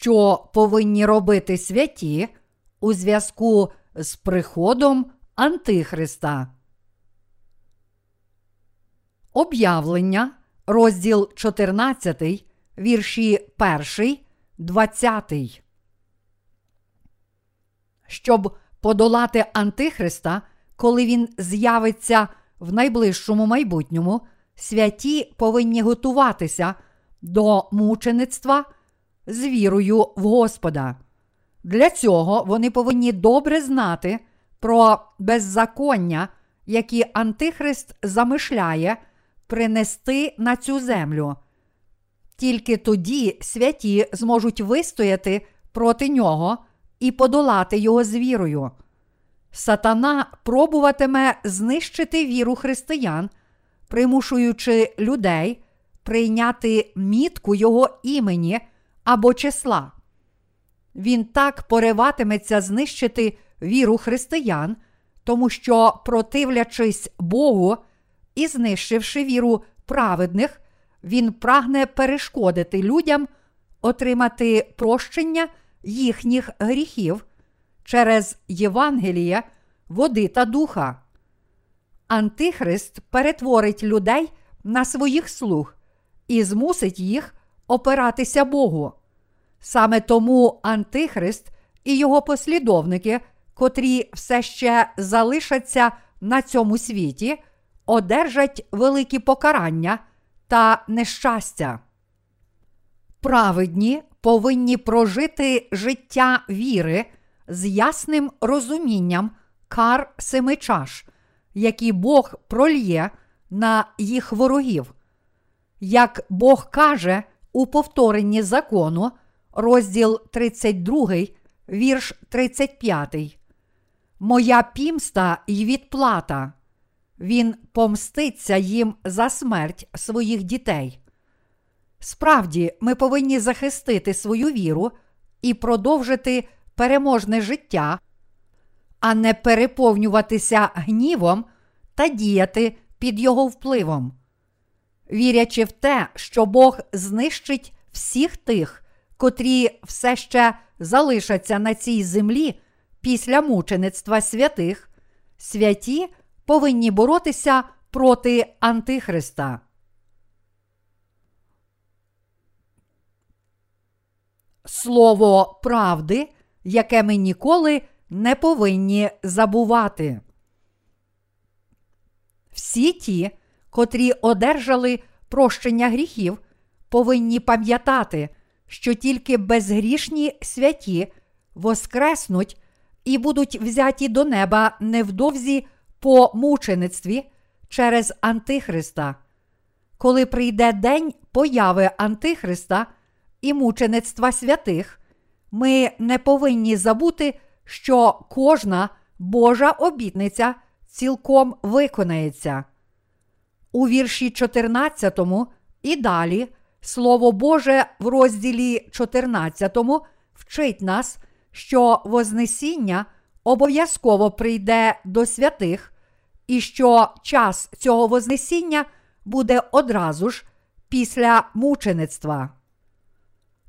що повинні робити святі у зв'язку з приходом Антихриста. Об'явлення, розділ 14, вірші 1, 20. Щоб подолати Антихриста, коли він з'явиться в найближчому майбутньому, святі повинні готуватися до мучеництва з вірою в Господа. Для цього вони повинні добре знати про беззаконня, які Антихрист замишляє принести на цю землю. Тільки тоді святі зможуть вистояти проти нього і подолати його з вірою. Сатана пробуватиме знищити віру християн, примушуючи людей прийняти мітку його імені або числа. Він так пориватиметься знищити віру християн, тому що, противлячись Богу і знищивши віру праведних, він прагне перешкодити людям отримати прощення їхніх гріхів через Євангеліє, води та духа. Антихрист перетворить людей на своїх слуг і змусить їх опиратися Богу. Саме тому Антихрист і його послідовники, котрі все ще залишаться на цьому світі, одержать великі покарання та нещастя. Праведні повинні прожити життя віри з ясним розумінням кар семи чаш, які Бог прольє на їх ворогів. Як Бог каже у повторенні закону, розділ 32, вірш 35. Моя пімста й відплата. Він помститься їм за смерть своїх дітей. Справді, ми повинні захистити свою віру і продовжити переможне життя, а не переповнюватися гнівом та діяти під його впливом. Вірячи в те, що Бог знищить всіх тих, котрі все ще залишаться на цій землі після мучеництва святих, святі повинні боротися проти Антихриста. Слово правди, яке ми ніколи не повинні забувати. Всі ті, котрі одержали прощення гріхів, повинні пам'ятати, що тільки безгрішні святі воскреснуть і будуть взяті до неба невдовзі по мучеництві через Антихриста. Коли прийде день появи Антихриста і мучеництва святих, ми не повинні забути, що кожна Божа обітниця цілком виконається. У вірші 14 і далі Слово Боже в розділі 14 вчить нас, що Вознесіння обов'язково прийде до святих, і що час цього Вознесіння буде одразу ж після мучеництва.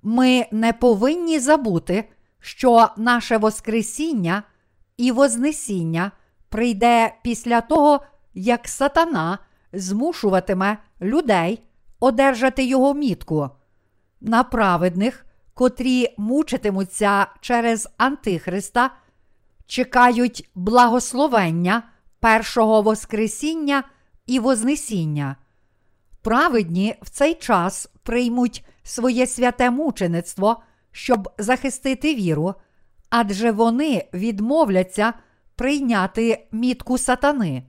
Ми не повинні забути, що наше Воскресіння і Вознесіння прийде після того, як сатана змушуватиме людей одержати його мітку. На праведних, котрі мучитимуться через Антихриста, чекають благословення першого Воскресіння і Вознесіння. Праведні в цей час приймуть своє святе мучеництво, щоб захистити віру, адже вони відмовляться прийняти мітку сатани.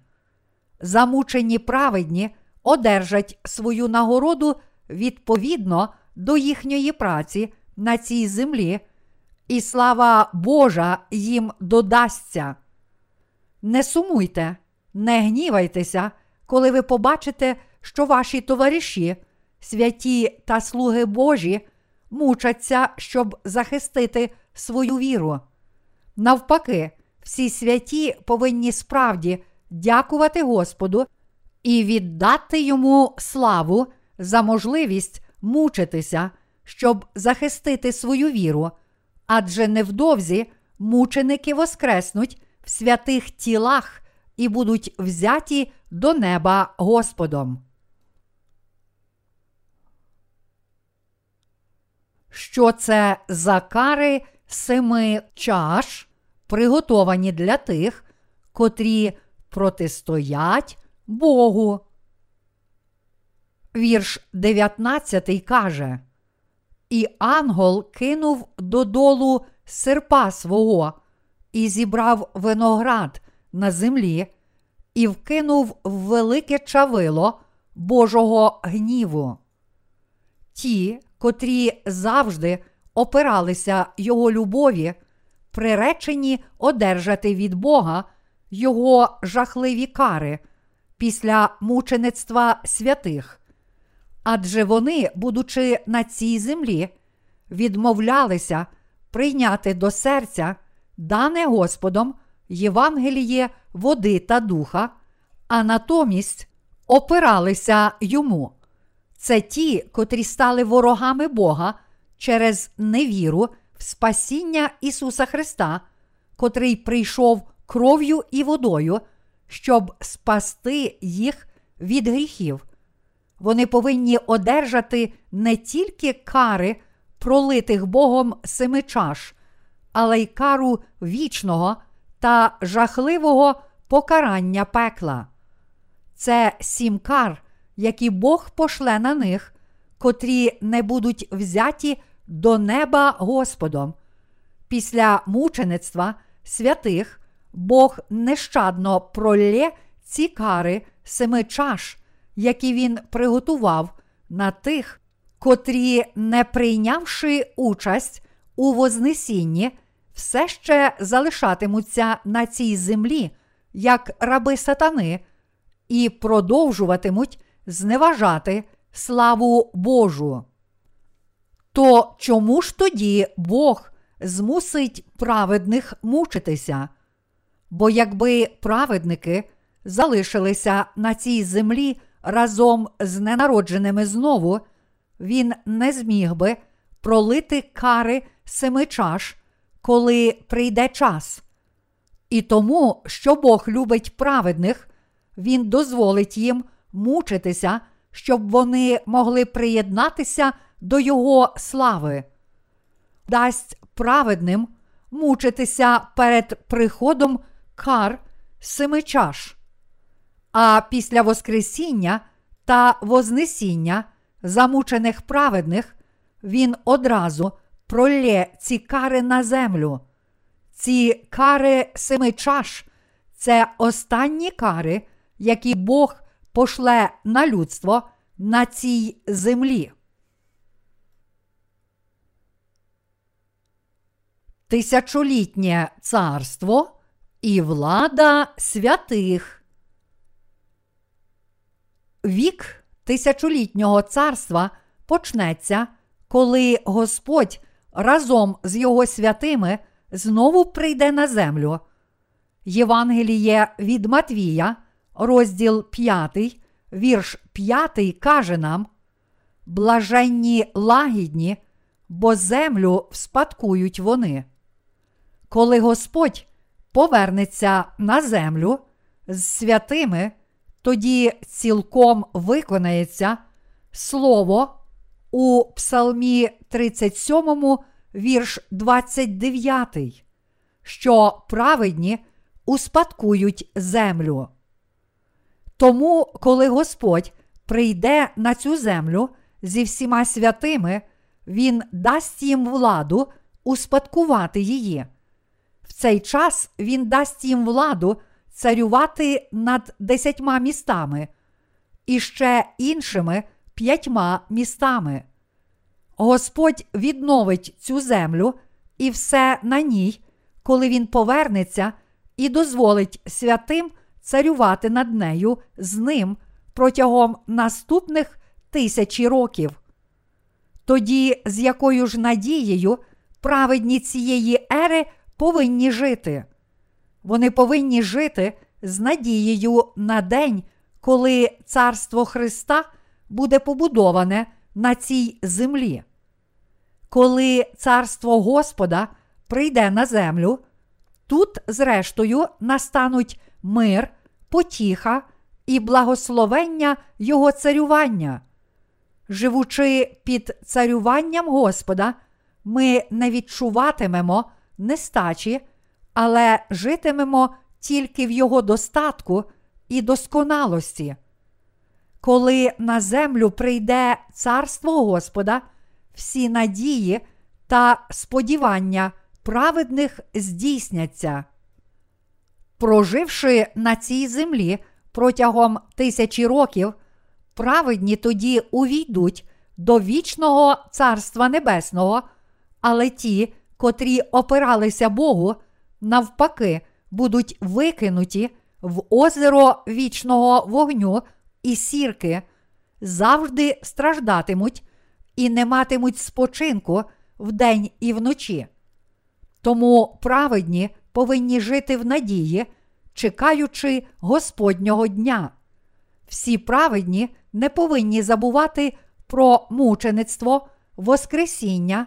Замучені праведні одержать свою нагороду відповідно до їхньої праці на цій землі, і слава Божа їм додасться. Не сумуйте, не гнівайтеся, коли ви побачите, що ваші товариші, святі та слуги Божі мучаться, щоб захистити свою віру. Навпаки, всі святі повинні справді дякувати Господу і віддати йому славу за можливість мучитися, щоб захистити свою віру, адже невдовзі мученики воскреснуть в святих тілах і будуть взяті до неба Господом. Що це за кари семи чаш, приготовані для тих, котрі протистоять Богу? Вірш 19 каже: І ангел кинув додолу серпа свого і зібрав виноград на землі, і вкинув в велике чавило Божого гніву. Ті, котрі завжди опиралися його любові, приречені одержати від Бога його жахливі кари після мучеництва святих. Адже вони, будучи на цій землі, відмовлялися прийняти до серця, дане Господом Євангеліє води та духа, а натомість опиралися йому. Це ті, котрі стали ворогами Бога через невіру в спасіння Ісуса Христа, котрий прийшов кров'ю і водою, щоб спасти їх від гріхів. Вони повинні одержати не тільки кари, пролитих Богом семи чаш, але й кару вічного та жахливого покарання пекла. Це сім кар, які Бог пошле на них, котрі не будуть взяті до неба Господом. Після мучеництва святих Бог нещадно пролє ці кари семи чаш, які він приготував на тих, котрі, не прийнявши участь у Вознесінні, все ще залишатимуться на цій землі, як раби сатани, і продовжуватимуть зневажати славу Божу. То чому ж тоді Бог змусить праведних мучитися? Бо якби праведники залишилися на цій землі разом з ненародженими знову, він не зміг би пролити кари семи чаш, коли прийде час. І тому, що Бог любить праведних, Він дозволить їм мучитися, щоб вони могли приєднатися до Його слави, дасть праведним мучитися перед приходом кар семи чаш. А після Воскресіння та Вознесіння замучених праведних він одразу пролє ці кари на землю. Ці кари семи чаш це останні кари, які Бог пошле на людство на цій землі. Тисячолітнє царство і влада святих. Вік тисячолітнього царства почнеться, коли Господь разом з його святими знову прийде на землю. Євангеліє від Матвія, розділ 5, вірш 5 каже нам: Блаженні лагідні, бо землю вспадкують вони. Коли Господь повернеться на землю з святими, тоді цілком виконається слово у Псалмі 37, вірш 29, що праведні успадкують землю. Тому, коли Господь прийде на цю землю зі всіма святими, Він дасть їм владу успадкувати її. В цей час Він дасть їм владу царювати над десятьма містами і ще іншими п'ятьма містами. Господь відновить цю землю і все на ній, коли він повернеться і дозволить святим царювати над нею з ним протягом наступних тисячі років. Тоді, з якою ж надією праведні цієї ери повинні жити? Вони повинні жити з надією на день, коли Царство Христа буде побудоване на цій землі. коли царство Господа прийде на землю, тут, зрештою, настануть мир, потіха і благословення Його царювання. Живучи під царюванням Господа, ми не відчуватимемо нестачі, але житимемо тільки в Його достатку і досконалості. Коли на землю прийде царство Господа, всі надії та сподівання праведних здійсняться. Проживши на цій землі протягом тисячі років, праведні тоді увійдуть до вічного Царства Небесного, але ті, котрі опиралися Богу, навпаки, будуть викинуті в озеро вічного вогню і сірки, завжди страждатимуть і не матимуть спочинку вдень і вночі. Тому праведні повинні жити в надії, чекаючи Господнього дня. Всі праведні не повинні забувати про мучеництво, Воскресіння,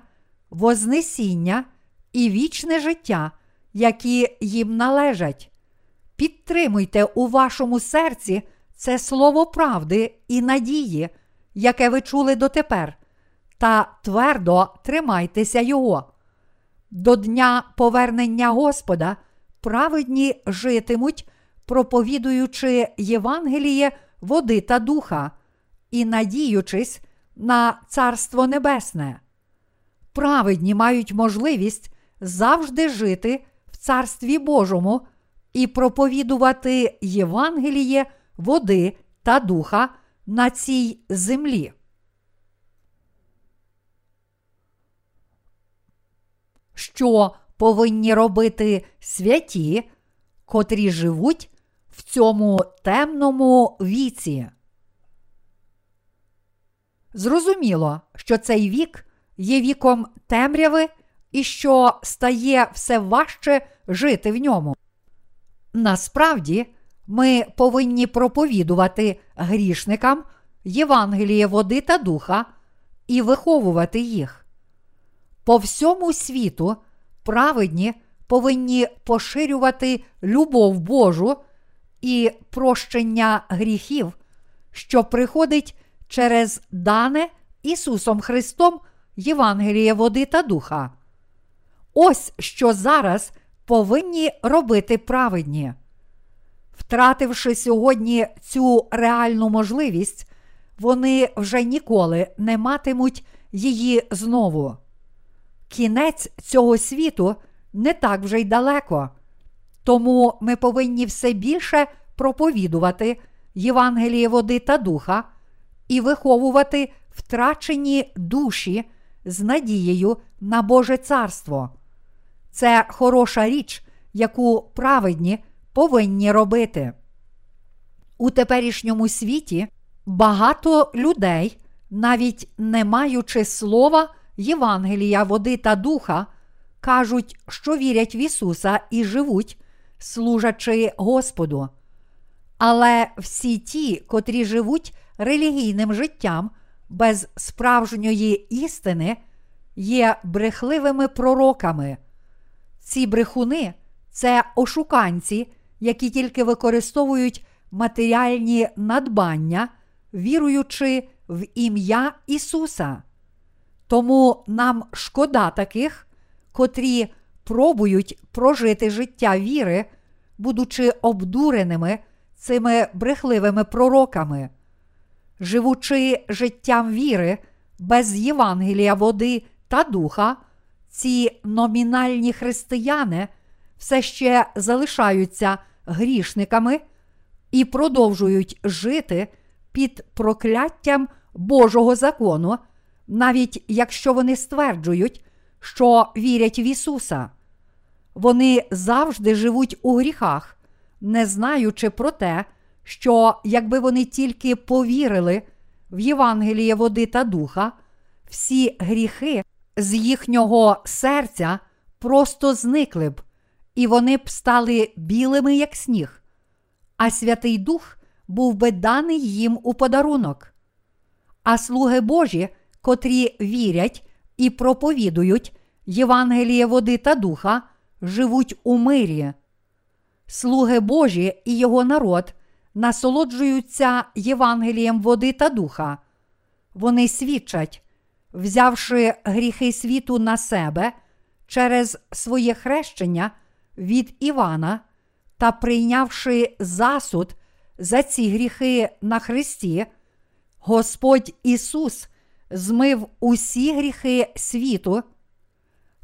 Вознесіння і вічне життя, які їм належать. Підтримуйте у вашому серці це слово правди і надії, яке ви чули дотепер, та твердо тримайтеся його. До дня повернення Господа праведні житимуть, проповідуючи Євангеліє води та духа і надіючись на Царство Небесне. Праведні мають можливість завжди жити в Царстві Божому і проповідувати Євангеліє води та духа на цій землі. Що повинні робити святі, котрі живуть в цьому темному віці? Зрозуміло, що цей вік є віком темряви і що стає все важче жити в ньому. Насправді, ми повинні проповідувати грішникам Євангеліє води та духа і виховувати їх. По всьому світу праведні повинні поширювати любов Божу і прощення гріхів, що приходить через дане Ісусом Христом Євангеліє води та духа. Ось що зараз повинні робити праведні. Втративши сьогодні цю реальну можливість, вони вже ніколи не матимуть її знову. Кінець цього світу не так вже й далеко, тому ми повинні все більше проповідувати Євангеліє води та духа і виховувати втрачені душі з надією на Боже Царство. Це хороша річ, яку праведні повинні робити. У теперішньому світі багато людей, навіть не маючи слова Євангелія, води та духа, кажуть, що вірять в Ісуса і живуть, служачи Господу. Але всі ті, котрі живуть релігійним життям без справжньої істини, є брехливими пророками. Ці брехуни це ошуканці, які тільки використовують матеріальні надбання, віруючи в ім'я Ісуса. Тому нам шкода таких, котрі пробують прожити життя віри, будучи обдуреними цими брехливими пророками. Живучи життям віри без Євангелія води та духа, ці номінальні християни все ще залишаються грішниками і продовжують жити під прокляттям Божого закону, навіть якщо вони стверджують, що вірять в Ісуса. Вони завжди живуть у гріхах, не знаючи про те, що якби вони тільки повірили в Євангеліє води та духа, всі гріхи з їхнього серця просто зникли б, і вони б стали білими, як сніг, а Святий Дух був би даний їм у подарунок. А слуги Божі, котрі вірять і проповідують Євангеліє води та духа, живуть у мирі. Слуги Божі і його народ насолоджуються Євангелієм води та духа. Вони свідчать, взявши гріхи світу на себе через своє хрещення від Івана та прийнявши засуд за ці гріхи на Христі, Господь Ісус змив усі гріхи світу.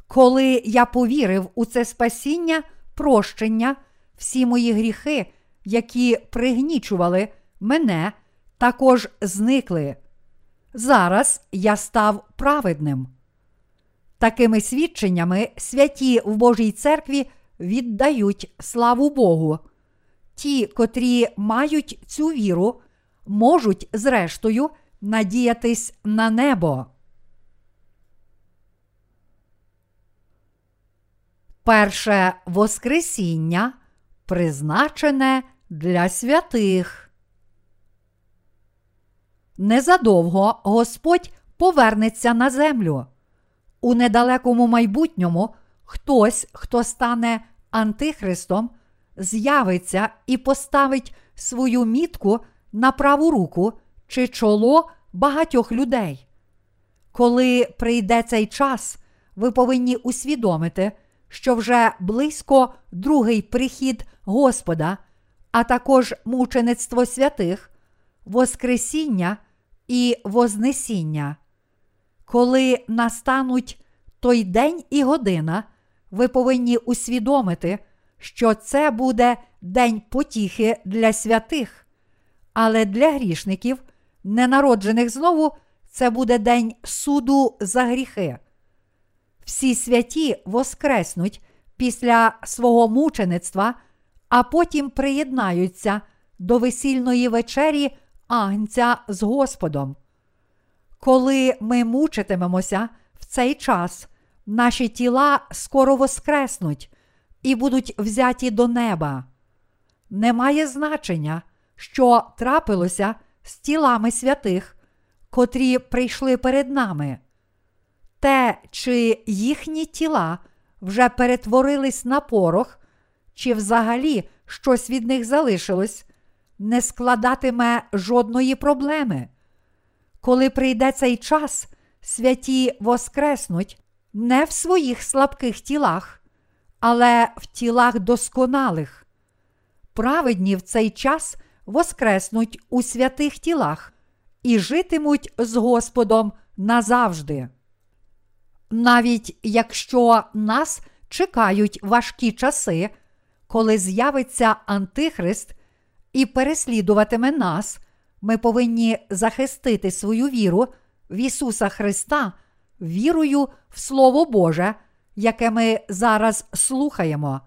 Коли я повірив у це спасіння, прощення, всі мої гріхи, які пригнічували мене, також зникли. Зараз я став праведним. Такими свідченнями святі в Божій церкві віддають славу Богу. Ті, котрі мають цю віру, можуть, зрештою, надіятись на небо. Перше Воскресіння призначене для святих. Незадовго Господь повернеться на землю. У недалекому майбутньому хтось, хто стане антихристом, з'явиться і поставить свою мітку на праву руку чи чоло багатьох людей. Коли прийде цей час, ви повинні усвідомити, що вже близько другий прихід Господа, а також мучеництво святих, Воскресіння і Вознесіння. Коли настануть той день і година, ви повинні усвідомити, що це буде день потіхи для святих, але для грішників, ненароджених знову, це буде день суду за гріхи. Всі святі воскреснуть після свого мучеництва, а потім приєднаються до весільної вечері Агнця з Господом. Коли ми мучитимемося в цей час, наші тіла скоро воскреснуть і будуть взяті до неба. Немає значення, що трапилося з тілами святих, котрі прийшли перед нами. Те, чи їхні тіла вже перетворились на порох, чи взагалі щось від них залишилось, не складатиме жодної проблеми. Коли прийде цей час, святі воскреснуть не в своїх слабких тілах, але в тілах досконалих. Праведні в цей час воскреснуть у святих тілах і житимуть з Господом назавжди. Навіть якщо нас чекають важкі часи, коли з'явиться Антихрист і переслідуватиме нас, ми повинні захистити свою віру в Ісуса Христа вірою в Слово Боже, яке ми зараз слухаємо.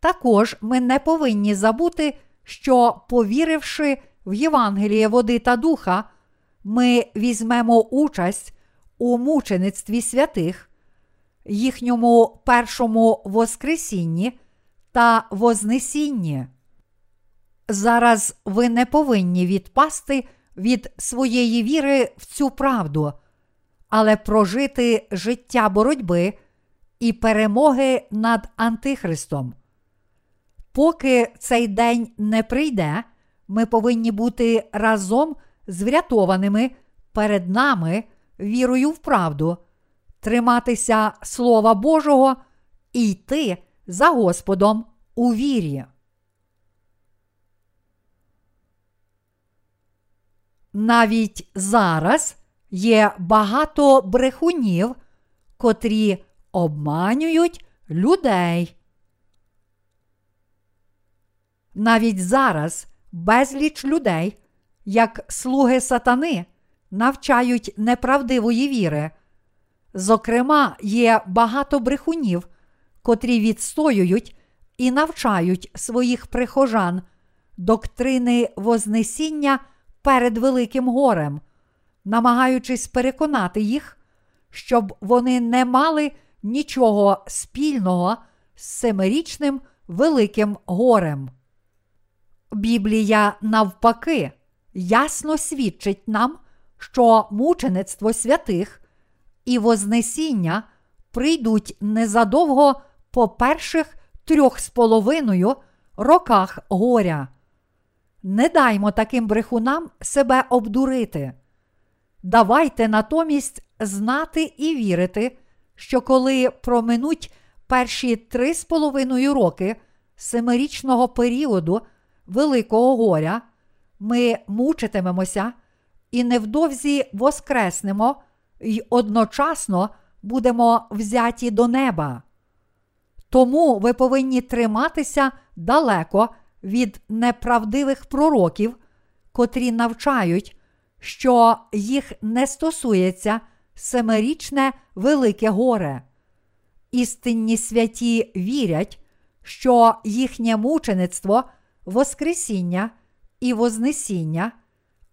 Також ми не повинні забути, що, повіривши в Євангеліє води та духа, ми візьмемо участь у мучеництві святих, їхньому першому Воскресінні та Вознесінні. Зараз ви не повинні відпасти від своєї віри в цю правду, але прожити життя боротьби і перемоги над Антихристом. Поки цей день не прийде, ми повинні бути разом з врятованими перед нами вірою в правду, триматися Слова Божого і йти за Господом у вірі. Навіть зараз є багато брехунів, котрі обманюють людей. Навіть зараз безліч людей, як слуги сатани, навчають неправдивої віри. Зокрема, є багато брехунів, котрі відстоюють і навчають своїх прихожан доктрини Вознесіння перед Великим горем, намагаючись переконати їх, щоб вони не мали нічого спільного з семирічним Великим горем. Біблія, навпаки, ясно свідчить нам, що мучеництво святих і Вознесіння прийдуть незадовго по перших трьох з половиною роках горя. Не даймо таким брехунам себе обдурити. Давайте натомість знати і вірити, що коли проминуть перші три з половиною роки семирічного періоду Великого горя, ми мучитимемося і невдовзі воскреснемо й одночасно будемо взяті до неба. Тому ви повинні триматися далеко від неправдивих пророків, котрі навчають, що їх не стосується семирічне велике горе. Істинні святі вірять, що їхнє мучеництво, Воскресіння і Вознесіння,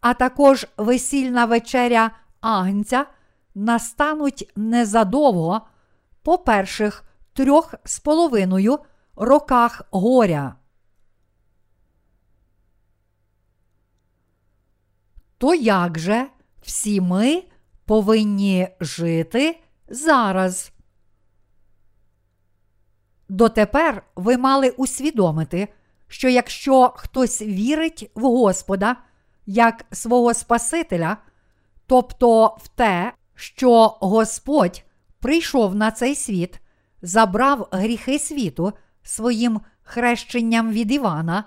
а також весільна вечеря Агнця настануть незадовго по перших трьох з половиною роках горя. То як же всі ми повинні жити зараз? Дотепер ви мали усвідомити, що якщо хтось вірить в Господа як свого Спасителя, тобто в те, що Господь прийшов на цей світ, забрав гріхи світу своїм хрещенням від Івана,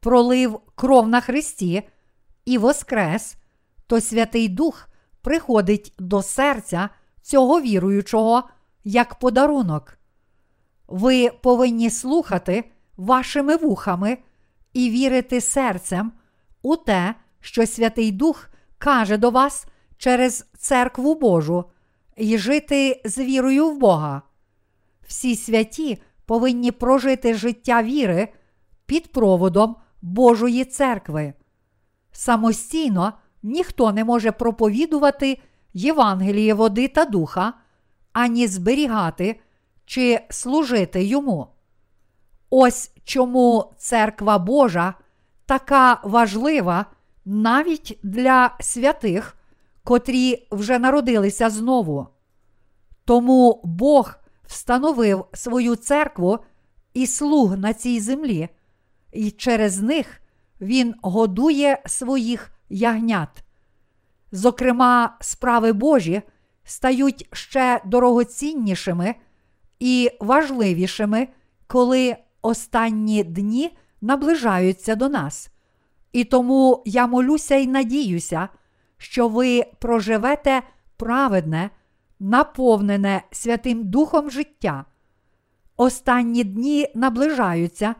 пролив кров на Христі і воскрес, то Святий Дух приходить до серця цього віруючого як подарунок. Ви повинні слухати вашими вухами і вірити серцем у те, що Святий Дух каже до вас через церкву Божу, і жити з вірою в Бога. Всі святі повинні прожити життя віри під проводом Божої церкви. Самостійно ніхто не може проповідувати Євангеліє води та духа, ані зберігати чи служити йому. Ось чому церква Божа така важлива навіть для святих, котрі вже народилися знову. Тому Бог встановив свою церкву і слуг на цій землі, і через них Він годує своїх ягнят. Зокрема, справи Божі стають ще дорогоціннішими і важливішими, коли останні дні наближаються до нас. І тому я молюся і надіюся, що ви проживете праведне, наповнене Святим Духом життя. Останні дні наближаються,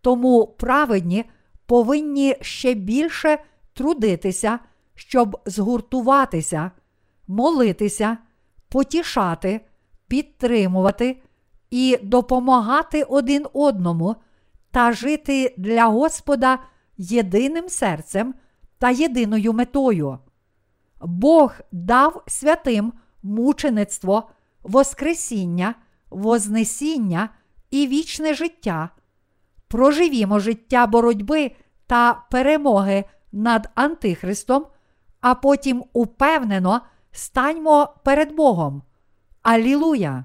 тому праведні повинні ще більше трудитися, щоб згуртуватися, молитися, потішати, підтримувати і допомагати один одному та жити для Господа єдиним серцем та єдиною метою. Бог дав святим мучеництво, Воскресіння, Вознесіння і вічне життя. Проживімо життя боротьби та перемоги над Антихристом, а потім упевнено станьмо перед Богом. Алілуя!